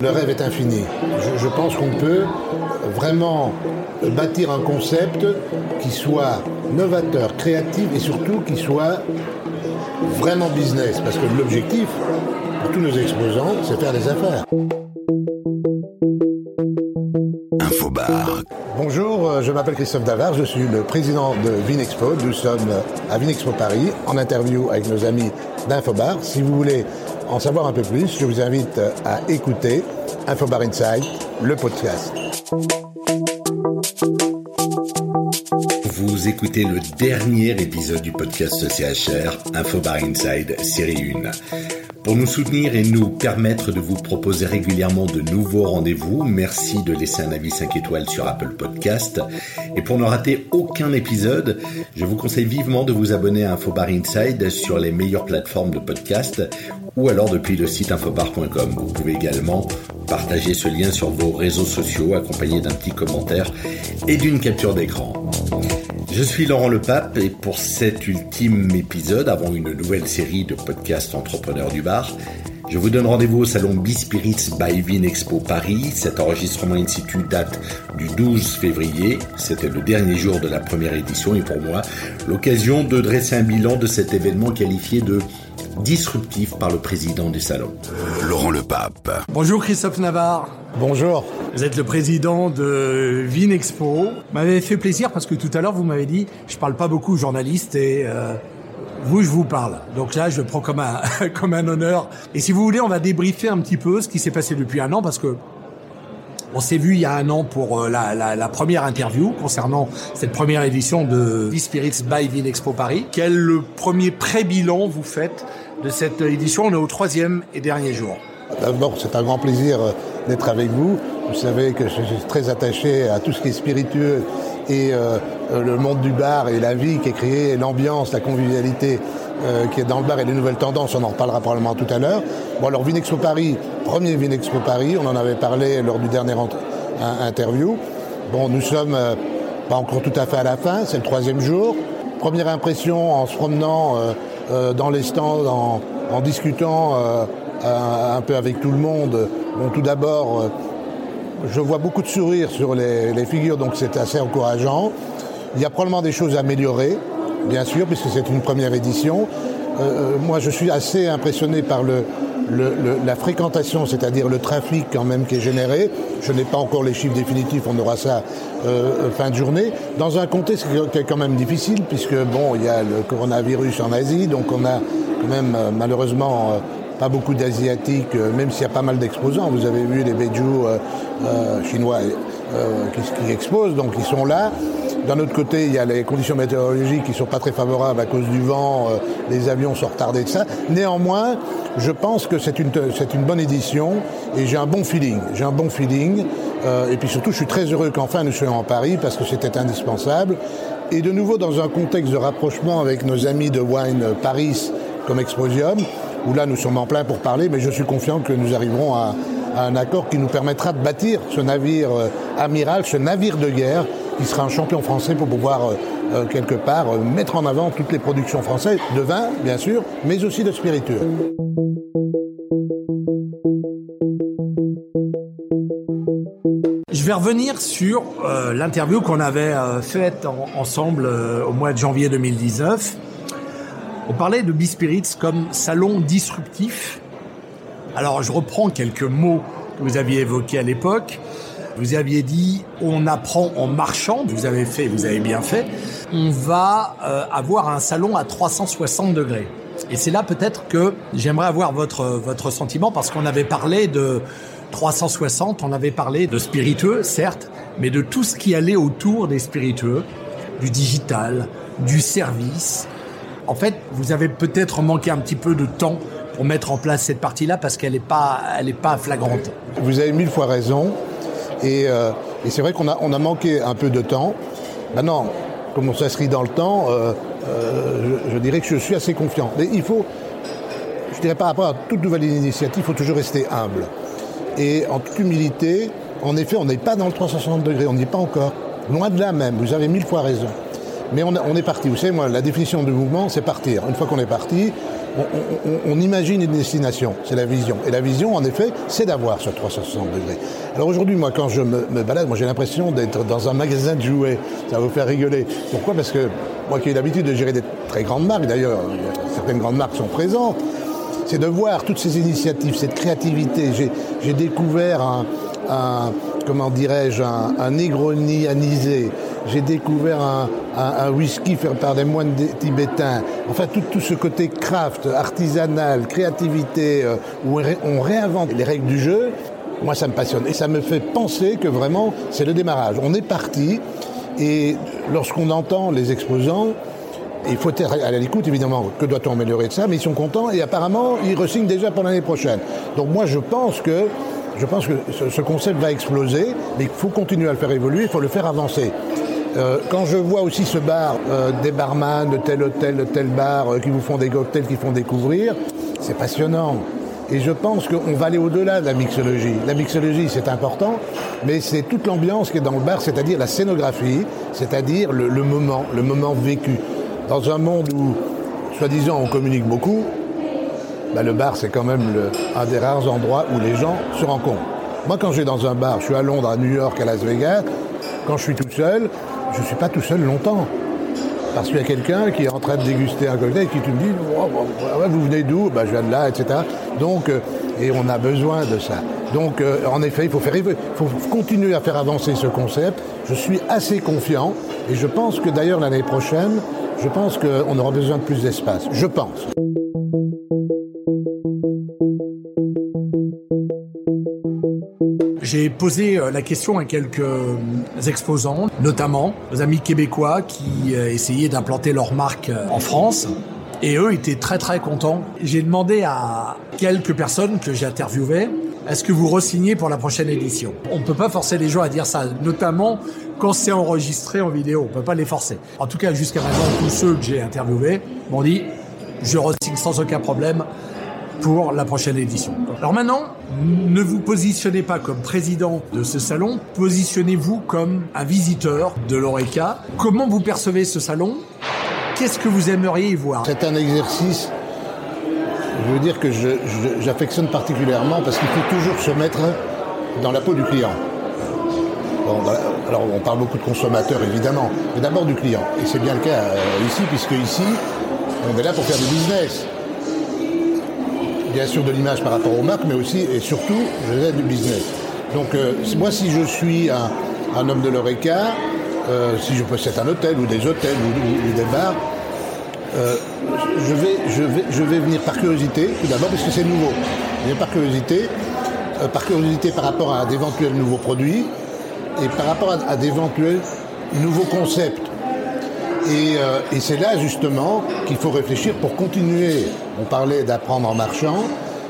Le rêve est infini. Je, je pense qu'on peut vraiment bâtir un concept qui soit novateur, créatif et surtout qui soit vraiment business. Parce que l'objectif, pour tous nos exposants, c'est faire des affaires. Infobar. Bonjour, euh, je m'appelle Christophe Davard, je suis le président de Vinexpo. Nous sommes à Vinexpo Paris en interview avec nos amis d'Infobar. Si vous voulez en savoir un peu plus, je vous invite à écouter Infobar Inside, le podcast. Vous écoutez le dernier épisode du podcast CHR, Infobar Inside, série 1. Pour nous soutenir et nous permettre de vous proposer régulièrement de nouveaux rendez-vous, merci de laisser un avis 5 étoiles sur Apple Podcast. Et pour ne rater aucun épisode, je vous conseille vivement de vous abonner à Infobar Inside sur les meilleures plateformes de podcast ou alors depuis le site infobar.com. Vous pouvez également partager ce lien sur vos réseaux sociaux accompagné d'un petit commentaire et d'une capture d'écran. Je suis Laurent Lepape et pour cet ultime épisode, avant une nouvelle série de podcasts entrepreneurs du bar, je vous donne rendez-vous au salon B-Spirits by Vin Expo Paris. Cet enregistrement in situ date du 12 février. C'était le dernier jour de la première édition et pour moi, l'occasion de dresser un bilan de cet événement qualifié de disruptif par le président du salon. Laurent Lepape. Bonjour Christophe Navarre. Bonjour. Vous êtes le président de Vinexpo. M'avait fait plaisir parce que tout à l'heure vous m'avez dit je parle pas beaucoup aux journalistes et euh, vous je vous parle. Donc là je le prends comme un comme un honneur. Et si vous voulez on va débriefer un petit peu ce qui s'est passé depuis un an parce que on s'est vu il y a un an pour euh, la, première interview concernant cette première édition de V-Spirits by Vinexpo Paris. Quel le premier pré-bilan vous faites de cette édition? On est au troisième et dernier jour. D'abord, c'est un grand plaisir euh, d'être avec vous. Vous savez que je suis très attaché à tout ce qui est spiritueux et euh, le monde du bar et la vie qui est créée, l'ambiance, la convivialité euh, qui est dans le bar et les nouvelles tendances, on en reparlera probablement tout à l'heure. Bon alors Vinexpo Paris, premier Vinexpo Paris, on en avait parlé lors du dernier interview. Bon, nous sommes euh, pas encore tout à fait à la fin, c'est le troisième jour. Première impression en se promenant euh, dans les stands, en, discutant un, un peu avec tout le monde. Bon, tout d'abord, je vois beaucoup de sourires sur les, les figures, donc c'est assez encourageant. Il y a probablement des choses à améliorer, bien sûr, puisque c'est une première édition. Euh, moi, je suis assez impressionné par le, le, le, la fréquentation, c'est-à-dire le trafic quand même qui est généré. Je n'ai pas encore les chiffres définitifs, on aura ça euh, fin de journée. Dans un contexte qui est quand même difficile, puisque bon, il y a le coronavirus en Asie, donc on a quand même euh, malheureusement euh, pas beaucoup d'asiatiques, euh, même s'il y a pas mal d'exposants. Vous avez vu les Beiju euh, euh, chinois qui, qui exposent, donc ils sont là. D'un autre côté, il y a les conditions météorologiques qui sont pas très favorables à cause du vent, euh, les avions sont retardés de ça. Néanmoins, je pense que c'est une, bonne édition et j'ai un bon feeling. J'ai un bon feeling. Euh, et puis surtout, je suis très heureux qu'enfin nous soyons en Paris parce que c'était indispensable. Et de nouveau, dans un contexte de rapprochement avec nos amis de Wine Paris comme Exposium, où là nous sommes en plein pour parler, mais je suis confiant que nous arriverons à, à un accord qui nous permettra de bâtir ce navire euh, amiral, ce navire de guerre qui sera un champion français pour pouvoir euh, euh, quelque part euh, mettre en avant toutes les productions françaises de vin, bien sûr, mais aussi de spiritueux. Je vais revenir sur l'interview qu'on avait faite en, ensemble au mois de janvier 2019. On parlait de B-Spirits comme salon disruptif. Alors je reprends quelques mots que vous aviez évoqués à l'époque. Vous aviez dit on apprend en marchant, vous avez fait, vous avez bien fait. On va euh, avoir un salon à 360 degrés. Et c'est là peut-être que j'aimerais avoir votre votre sentiment parce qu'on avait parlé de 360, on avait parlé de spiritueux, certes, mais de tout ce qui allait autour des spiritueux, du digital, du service. En fait, vous avez peut-être manqué un petit peu de temps pour mettre en place cette partie-là parce qu'elle n'est pas, pas flagrante. Vous avez mille fois raison. Et, euh, et c'est vrai qu'on a, on a manqué un peu de temps. Maintenant, comme on s'inscrit dans le temps, euh, euh, je, je dirais que je suis assez confiant. Mais il faut, je dirais par rapport à toute nouvelle initiative, il faut toujours rester humble. Et en toute humilité, en effet, on n'est pas dans le 360 degrés, on n'y est pas encore. Loin de là même, vous avez mille fois raison. Mais on, on est parti. Vous savez, moi, la définition du mouvement, c'est partir. Une fois qu'on est parti, on, imagine une destination, c'est la vision. Et la vision, en effet, c'est d'avoir ce 360 degrés. Alors aujourd'hui, moi, quand je me, balade, moi j'ai l'impression d'être dans un magasin de jouets. Ça va vous faire rigoler. Pourquoi? Parce que moi qui ai l'habitude de gérer des très grandes marques, d'ailleurs, certaines grandes marques sont présentes, c'est de voir toutes ces initiatives, cette créativité. J'ai découvert un, comment dirais-je, un, un. J'ai découvert un, whisky fait par des moines tibétains. Enfin, tout, tout ce côté craft, artisanal, créativité, euh, où on réinvente les règles du jeu. Moi, ça me passionne. Et ça me fait penser que vraiment, c'est le démarrage. On est parti. Et lorsqu'on entend les exposants, il faut être à l'écoute, évidemment, que doit-on améliorer de ça, mais ils sont contents et apparemment, ils ressignent déjà pour l'année prochaine. Donc moi, je pense que je pense que ce, concept va exploser, mais il faut continuer à le faire évoluer, il faut le faire avancer. Euh, quand je vois aussi ce bar, euh, des barman de tel hôtel, de tel bar, euh, qui vous font des cocktails, qui font découvrir, c'est passionnant. Et je pense qu'on va aller au-delà de la mixologie. La mixologie, c'est important, mais c'est toute l'ambiance qui est dans le bar, c'est-à-dire la scénographie, c'est-à-dire le, moment, le moment vécu. Dans un monde où, soi-disant, on communique beaucoup, bah, le bar, c'est quand même un des rares endroits où les gens se rencontrent. Moi, quand je vais dans un bar, je suis à Londres, à New York, à Las Vegas, quand je suis tout seul, je ne suis pas tout seul longtemps. Parce qu'il y a quelqu'un qui est en train de déguster un cocktail et qui te dit oh, oh, Vous venez d'où? Bah, Je viens de là, etc. Donc, euh, et on a besoin de ça. Donc, euh, en effet, il faut, faire, il faut continuer à faire avancer ce concept. Je suis assez confiant et je pense que d'ailleurs l'année prochaine, je pense qu'on aura besoin de plus d'espace. Je pense. J'ai posé euh, la question à quelques euh, exposants, notamment aux amis québécois qui euh, essayaient d'implanter leur marque en France. Et eux étaient très très contents. J'ai demandé à quelques personnes que j'ai interviewées, est-ce que vous ressignez pour la prochaine édition? On ne peut pas forcer les gens à dire ça, notamment quand c'est enregistré en vidéo. On ne peut pas les forcer. En tout cas, jusqu'à maintenant, tous ceux que j'ai interviewés m'ont dit, je ressigne sans aucun problème pour la prochaine édition. Alors maintenant, ne vous positionnez pas comme président de ce salon, positionnez-vous comme un visiteur de l'ORECA. Comment vous percevez ce salon? Qu'est-ce que vous aimeriez y voir? C'est un exercice, je veux dire que j'affectionne particulièrement parce qu'il faut toujours se mettre dans la peau du client. Bah, alors on parle beaucoup de consommateurs évidemment, mais d'abord du client. Et c'est bien le cas euh, ici, puisque ici, on est là pour faire du business bien sûr de l'image par rapport aux marques, mais aussi et surtout, je vais du business. Donc euh, moi, si je suis un, homme de l'ORECA, euh, si je possède un hôtel ou des hôtels ou, des bars, euh, je, vais, je, vais, je vais venir par curiosité, tout d'abord parce que c'est nouveau. Je viens par curiosité, euh, par curiosité par rapport à d'éventuels nouveaux produits et par rapport à d'éventuels nouveaux concepts. Et, euh, et c'est là justement qu'il faut réfléchir pour continuer. On parlait d'apprendre en marchant,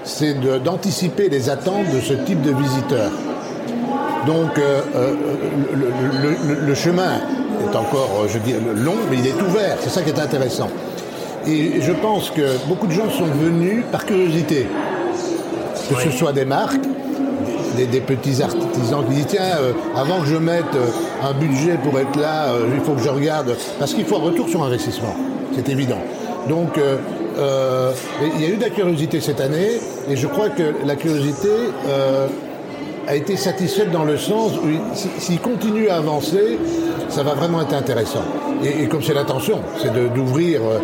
c'est d'anticiper les attentes de ce type de visiteurs. Donc euh, euh, le, le, le, le, chemin est encore, je dis, long, mais il est ouvert. C'est ça qui est intéressant. Et je pense que beaucoup de gens sont venus par curiosité, que oui. ce soit des marques, des, des, petits artisans qui disent tiens, euh, avant que je mette euh, un budget pour être là, euh, il faut que je regarde, parce qu'il faut un retour sur investissement, c'est évident. Donc euh, euh, il y a eu de la curiosité cette année, et je crois que la curiosité euh, a été satisfaite dans le sens où s'il continue à avancer, ça va vraiment être intéressant. Et, comme c'est l'intention, c'est d'ouvrir, euh,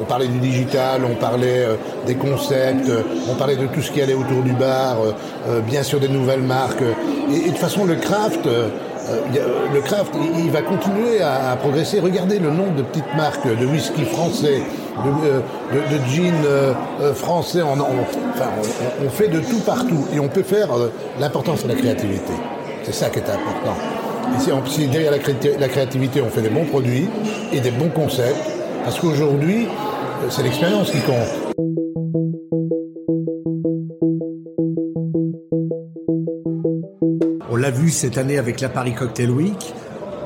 on, parlait du digital, on parlait euh, des concepts, euh, on parlait de tout ce qui allait autour du bar, euh, euh, bien sûr des nouvelles marques. Et, et de façon, le craft, le craft, il, va continuer à, progresser. Regardez le nombre de petites marques de whisky français, de, de, de jeans français. On, fait de tout partout et on peut faire l'importance de la créativité. C'est ça qui est important. Si, derrière la créativité, on fait des bons produits et des bons concepts, parce qu'aujourd'hui, c'est l'expérience qui compte. Vu cette année avec la Paris Cocktail Week.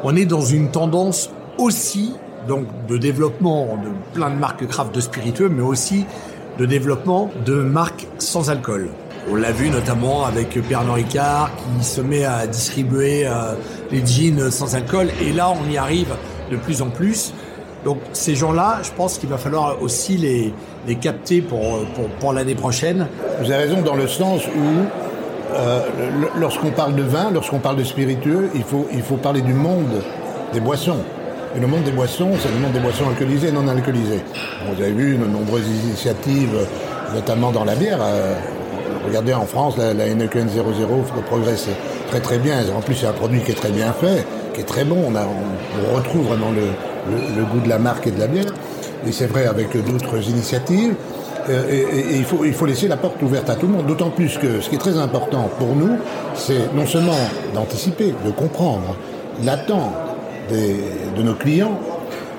On est dans une tendance aussi donc de développement de plein de marques craft de spiritueux, mais aussi de développement de marques sans alcool. On l'a vu notamment avec Pernod Ricard qui se met à distribuer euh, les jeans sans alcool. Et là, on y arrive de plus en plus Donc ces gens-là, je pense qu'il va falloir aussi les, les capter pour, pour, pour l'année prochaine. Vous avez raison dans le sens où euh, lorsqu'on parle de vin, lorsqu'on parle de spiritueux, il faut, il faut parler du monde des boissons. Et le monde des boissons, c'est le monde des boissons alcoolisées et non alcoolisées. vous avez vu de nombreuses initiatives, notamment dans la bière. Euh, regardez en France, la, la Heineken 00 progresse très très bien. En plus, c'est un produit qui est très bien fait, qui est très bon. On, retrouve vraiment le, goût de la marque et de la bière. Et c'est vrai avec d'autres initiatives. Euh, et, il, faut, il faut laisser la porte ouverte à tout le monde. D'autant plus que ce qui est très important pour nous, c'est non seulement d'anticiper, de comprendre l'attente de nos clients,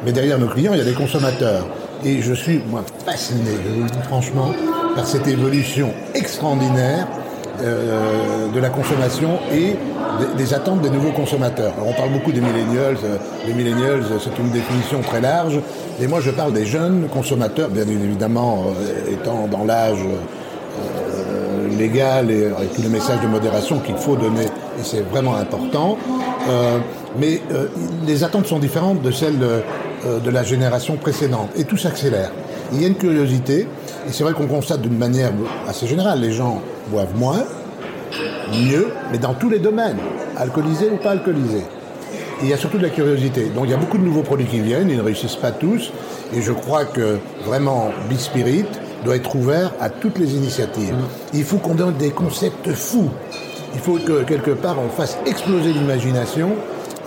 mais derrière nos clients, il y a des consommateurs. Et je suis, moi, fasciné, franchement, par cette évolution extraordinaire euh, de la consommation et des, attentes des nouveaux consommateurs. Alors on parle beaucoup des millennials, euh, les millennials c'est une définition très large, et moi je parle des jeunes consommateurs, bien évidemment euh, étant dans l'âge euh, légal et avec tous les messages de modération qu'il faut donner, et c'est vraiment important. Euh, mais euh, les attentes sont différentes de celles euh, de la génération précédente. Et tout s'accélère. Il y a une curiosité, et c'est vrai qu'on constate d'une manière assez générale, les gens boivent moins, mieux, mais dans tous les domaines, alcoolisés ou pas alcoolisés. Et il y a surtout de la curiosité. Donc il y a beaucoup de nouveaux produits qui viennent, ils ne réussissent pas tous, et je crois que vraiment Bispirit doit être ouvert à toutes les initiatives. Il faut qu'on donne des concepts fous. Il faut que quelque part on fasse exploser l'imagination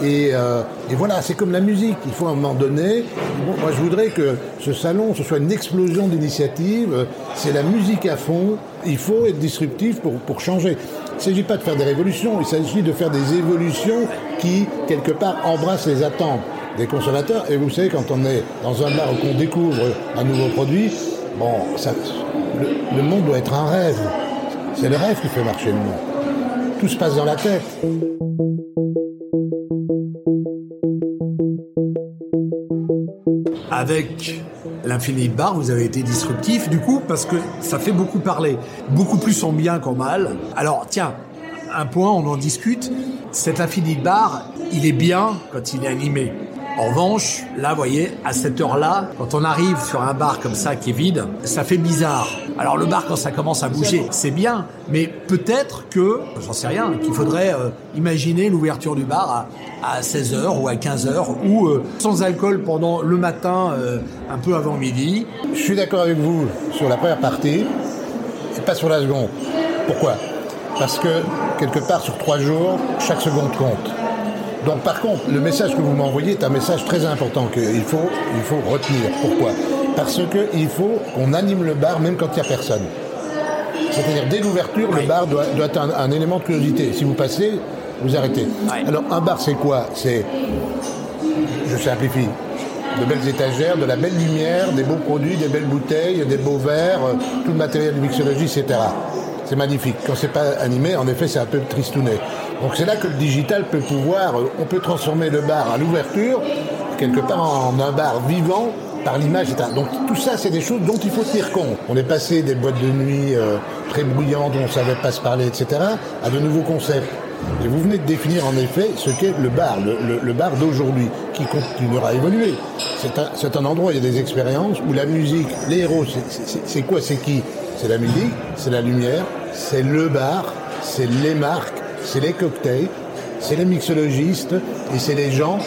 et, euh, et, voilà, c'est comme la musique. Il faut à un moment donné. Moi, je voudrais que ce salon, ce soit une explosion d'initiatives. C'est la musique à fond. Il faut être disruptif pour, pour changer. Il ne s'agit pas de faire des révolutions. Il s'agit de faire des évolutions qui, quelque part, embrassent les attentes des consommateurs. Et vous savez, quand on est dans un bar où on découvre un nouveau produit, bon, ça, le, le monde doit être un rêve. C'est le rêve qui fait marcher le monde. Tout se passe dans la tête. Avec l'Infinity Bar, vous avez été disruptif du coup parce que ça fait beaucoup parler, beaucoup plus en bien qu'en mal. Alors tiens, un point, on en discute. Cet Infinity Bar, il est bien quand il est animé. En revanche, là, vous voyez, à cette heure-là, quand on arrive sur un bar comme ça qui est vide, ça fait bizarre. Alors le bar, quand ça commence à bouger, c'est bien, mais peut-être que, j'en sais rien, qu'il faudrait euh, imaginer l'ouverture du bar à, à 16h ou à 15h, ou euh, sans alcool pendant le matin, euh, un peu avant midi. Je suis d'accord avec vous sur la première partie, et pas sur la seconde. Pourquoi? Parce que, quelque part, sur trois jours, chaque seconde compte. Donc par contre, le message que vous m'envoyez est un message très important qu'il faut, il faut retenir. Pourquoi? Parce qu'il faut qu'on anime le bar même quand il n'y a personne. C'est-à-dire, dès l'ouverture, oui. le bar doit, doit être un, un, élément de curiosité. Si vous passez, vous arrêtez. Oui. Alors un bar, c'est quoi? C'est, je simplifie, de belles étagères, de la belle lumière, des beaux produits, des belles bouteilles, des beaux verres, tout le matériel de mixologie, etc. C'est magnifique. Quand c'est pas animé, en effet, c'est un peu tristounet. Donc c'est là que le digital peut pouvoir, on peut transformer le bar à l'ouverture, quelque part en un bar vivant par l'image. Donc tout ça, c'est des choses dont il faut tenir compte. On est passé des boîtes de nuit euh, très bruyantes où on ne savait pas se parler, etc., à de nouveaux concepts. Et vous venez de définir en effet ce qu'est le bar, le bar d'aujourd'hui, qui continuera à évoluer. C'est un, un, endroit, il y a des expériences où la musique, les héros, c'est quoi, c'est qui? C'est la musique, c'est la lumière, c'est le bar, c'est les marques, c'est les cocktails, c'est les mixologistes et c'est les gens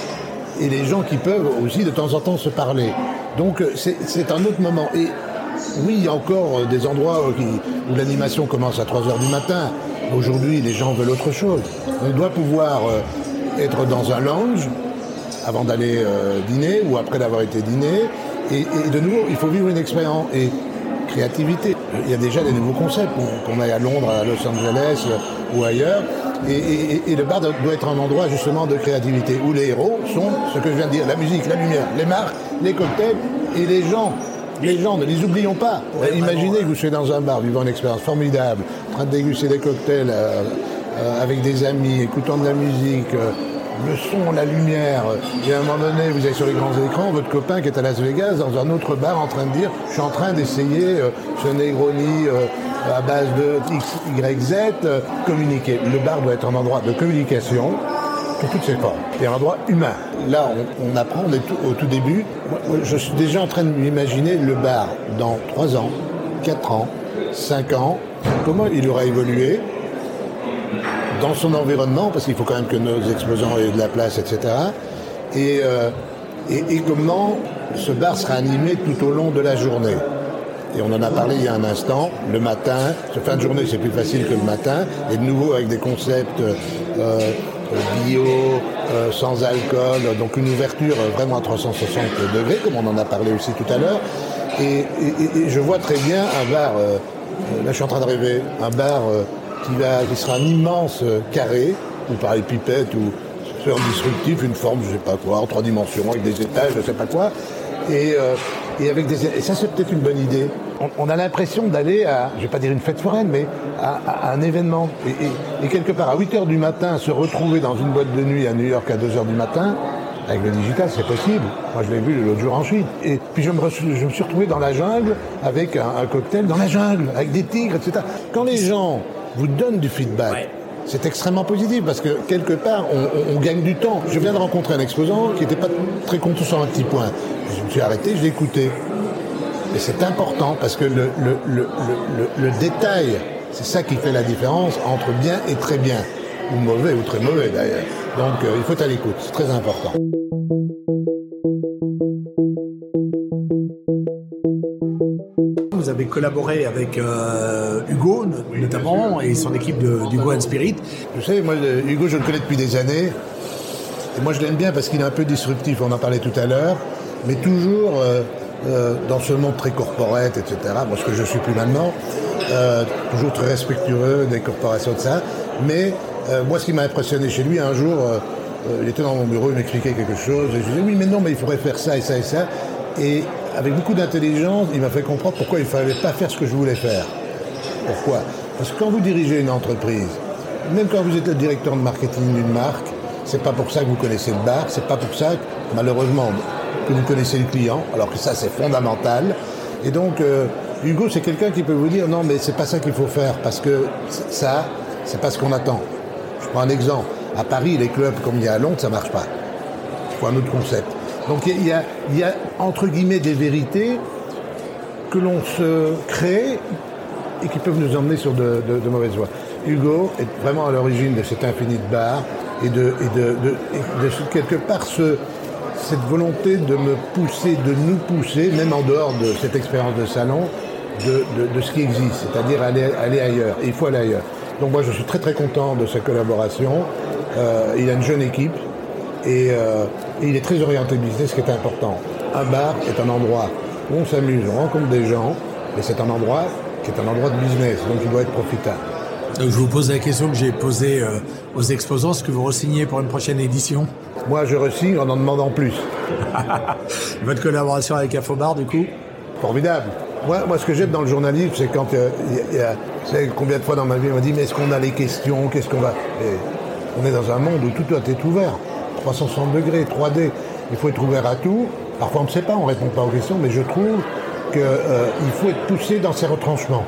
et les gens qui peuvent aussi de temps en temps se parler. Donc c'est un autre moment. Et oui, il y a encore des endroits où l'animation commence à 3 heures du matin. Aujourd'hui, les gens veulent autre chose. On doit pouvoir être dans un lounge avant d'aller euh, dîner ou après d'avoir été dîner. Et, et, de nouveau, il faut vivre une expérience. Et créativité. Il y a déjà des nouveaux concepts, qu'on aille à Londres, à Los Angeles ou ailleurs. Et, et, et, le bar doit être un endroit justement de créativité où les héros sont ce que je viens de dire la musique, la lumière, les marques, les cocktails et les gens. Les gens, ne les oublions pas. Ouais, Imaginez vraiment. que vous soyez dans un bar, vivant une expérience formidable, en train de déguster des cocktails euh, euh, avec des amis, écoutant de la musique. Euh, le son, la lumière. Et à un moment donné, vous êtes sur les grands écrans, votre copain qui est à Las Vegas, dans un autre bar, en train de dire Je suis en train d'essayer ce Negroni à base de X, Y, Z, communiquer. Le bar doit être un endroit de communication sous toutes ses formes. Et un endroit humain. Là, on, apprend, on est au tout début. je suis déjà en train de m'imaginer le bar dans 3 ans, 4 ans, 5 ans, comment il aura évolué dans son environnement, parce qu'il faut quand même que nos exposants aient de la place, etc. Euh, et, et, comment ce bar sera animé tout au long de la journée. Et on en a parlé il y a un instant, le matin, ce fin de journée c'est plus facile que le matin, et de nouveau avec des concepts euh, bio, euh, sans alcool, donc une ouverture vraiment à 360 degrés, comme on en a parlé aussi tout à l'heure. Et, je vois très bien un bar, euh, là je suis en train de rêver, un bar qui, va, qui sera un immense carré, ou par pipette, ou sur disruptif, une forme, je sais pas quoi, en trois dimensions, avec des étages, je sais pas quoi. Et, et, avec des, et ça c'est peut-être une bonne idée. On, a l'impression d'aller à, je vais pas dire une fête foraine, mais à, un événement. Et, quelque part, à 8 h du matin, se retrouver dans une boîte de nuit à New York à 2 h du matin, avec le digital, c'est possible. Moi, je l'ai vu l'autre jour ensuite. Et puis, je me, je me suis retrouvé dans la jungle avec un, cocktail dans la jungle, avec des tigres, etc. Quand les gens vous donnent du feedback, c'est extrêmement positif parce que quelque part, on, gagne du temps. Je viens de rencontrer un exposant qui n'était pas très content sur un petit point. Je me suis arrêté, je écouté. Et c'est important parce que le, le, détail, c'est ça qui fait la différence entre bien et très bien, ou mauvais ou très mauvais d'ailleurs. Donc euh, il faut être à l'écoute, c'est très important. Collaboré avec euh, Hugo notamment et son équipe d'Hugo and Spirit. Vous savez, moi Hugo je le connais depuis des années. Et moi je l'aime bien parce qu'il est un peu disruptif, on en parlait tout à l'heure, mais toujours euh, euh, dans ce monde très corporate, etc. Moi, ce que je suis plus maintenant, toujours très respectueux des corporations de ça. Mais moi, ce qui m'a impressionné chez lui, un jour, il était dans mon bureau, il m'expliquait quelque chose, et je disais oui, mais non, mais il faudrait faire ça et ça et ça. Et avec beaucoup d'intelligence, il m'a fait comprendre pourquoi il ne fallait pas faire ce que je voulais faire. Pourquoi? Parce que quand vous dirigez une entreprise, même quand vous êtes le directeur de marketing d'une marque, c'est pas pour ça que vous connaissez le bar, c'est pas pour ça malheureusement, que vous connaissez le client, alors que ça c'est fondamental. Et donc euh, Hugo c'est quelqu'un qui peut vous dire non mais c'est pas ça qu'il faut faire parce que ça c'est pas ce qu'on attend. Je prends un exemple. À Paris les clubs comme il y a à Londres ça marche pas. Il faut un autre concept. Donc il y y a entre guillemets des vérités que l'on se crée et qui peuvent nous emmener sur de, de, mauvaises voies. Hugo est vraiment à l'origine de cet infini de bar et de, et de, de, de quelque part ce, cette volonté de me pousser, de nous pousser, même en dehors de cette expérience de salon, de, ce qui existe, c'est-à-dire aller, aller ailleurs. il faut aller ailleurs. Donc moi, je suis très très content de sa collaboration. Euh, il a une jeune équipe euh, et, il est très orienté business, ce qui est important. Un bar est un endroit où on s'amuse, on rencontre des gens, et c'est un endroit qui est un endroit de business, donc il doit être profitable. Donc je vous pose la question que j'ai posée euh, aux exposants, est-ce que vous re-signez pour une prochaine édition? Moi, je re-signe en en demandant plus. Votre collaboration avec Infobar, du coup? Formidable. Moi, moi, ce que j'aime dans le journalisme, c'est quand euh, il y a, combien de fois dans ma vie on m'a dit, mais est-ce qu'on a les questions? Qu'est-ce qu'on va? On est dans un monde où tout doit être ouvert. 360 degrés, 3D. Il faut être ouvert à tout. Parfois, on ne sait pas, on ne répond pas aux questions, mais je trouve qu'il euh, faut être poussé dans ses retranchements.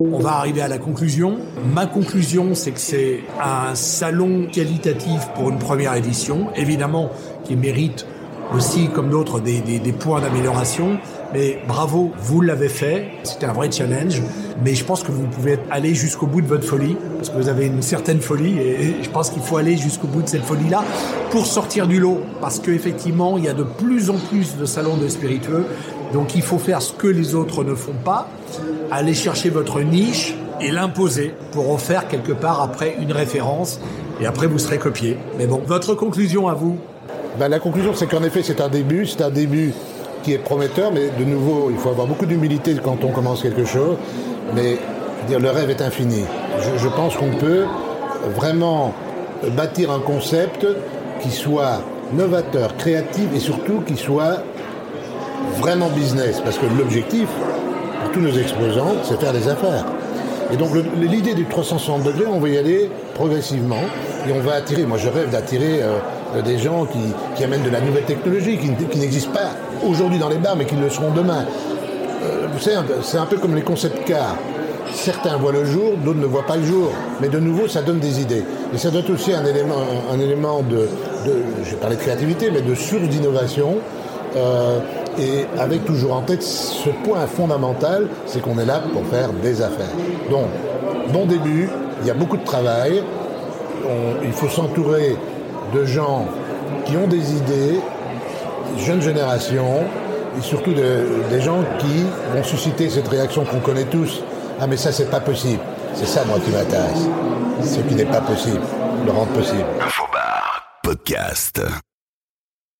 On va arriver à la conclusion. Ma conclusion, c'est que c'est un salon qualitatif pour une première édition, évidemment, qui mérite aussi, comme d'autres, des, points d'amélioration. Mais bravo, vous l'avez fait. C'était un vrai challenge. Mais je pense que vous pouvez aller jusqu'au bout de votre folie, parce que vous avez une certaine folie, et je pense qu'il faut aller jusqu'au bout de cette folie-là pour sortir du lot. Parce qu'effectivement, il y a de plus en plus de salons de spiritueux. Donc il faut faire ce que les autres ne font pas aller chercher votre niche et l'imposer pour en faire quelque part après une référence et après vous serez copié. Mais bon, votre conclusion à vous? Ben, La conclusion c'est qu'en effet c'est un début, c'est un début qui est prometteur, mais de nouveau il faut avoir beaucoup d'humilité quand on commence quelque chose, mais dire, le rêve est infini. Je, pense qu'on peut vraiment bâtir un concept qui soit novateur, créatif et surtout qui soit vraiment business, parce que l'objectif, tous nos exposants, c'est faire des affaires. Et donc l'idée du 360 degrés, on va y aller progressivement et on va attirer, moi je rêve d'attirer euh, des gens qui, amènent de la nouvelle technologie, qui, n'existent pas aujourd'hui dans les bars mais qui le seront demain. Euh, vous savez, c'est un peu comme les concepts cars. certains voient le jour, d'autres ne voient pas le jour. Mais de nouveau, ça donne des idées. Et ça donne aussi un élément, un, élément de, de, je parler de créativité, mais de source d'innovation. Euh, et avec toujours en tête ce point fondamental, c'est qu'on est là pour faire des affaires. Donc, bon début, il y a beaucoup de travail, il faut s'entourer de gens qui ont des idées, jeune génération, et surtout des gens qui vont susciter cette réaction qu'on connaît tous. Ah mais ça c'est pas possible. C'est ça moi qui m'intéresse. Ce qui n'est pas possible, le rendre possible. Infobar, podcast.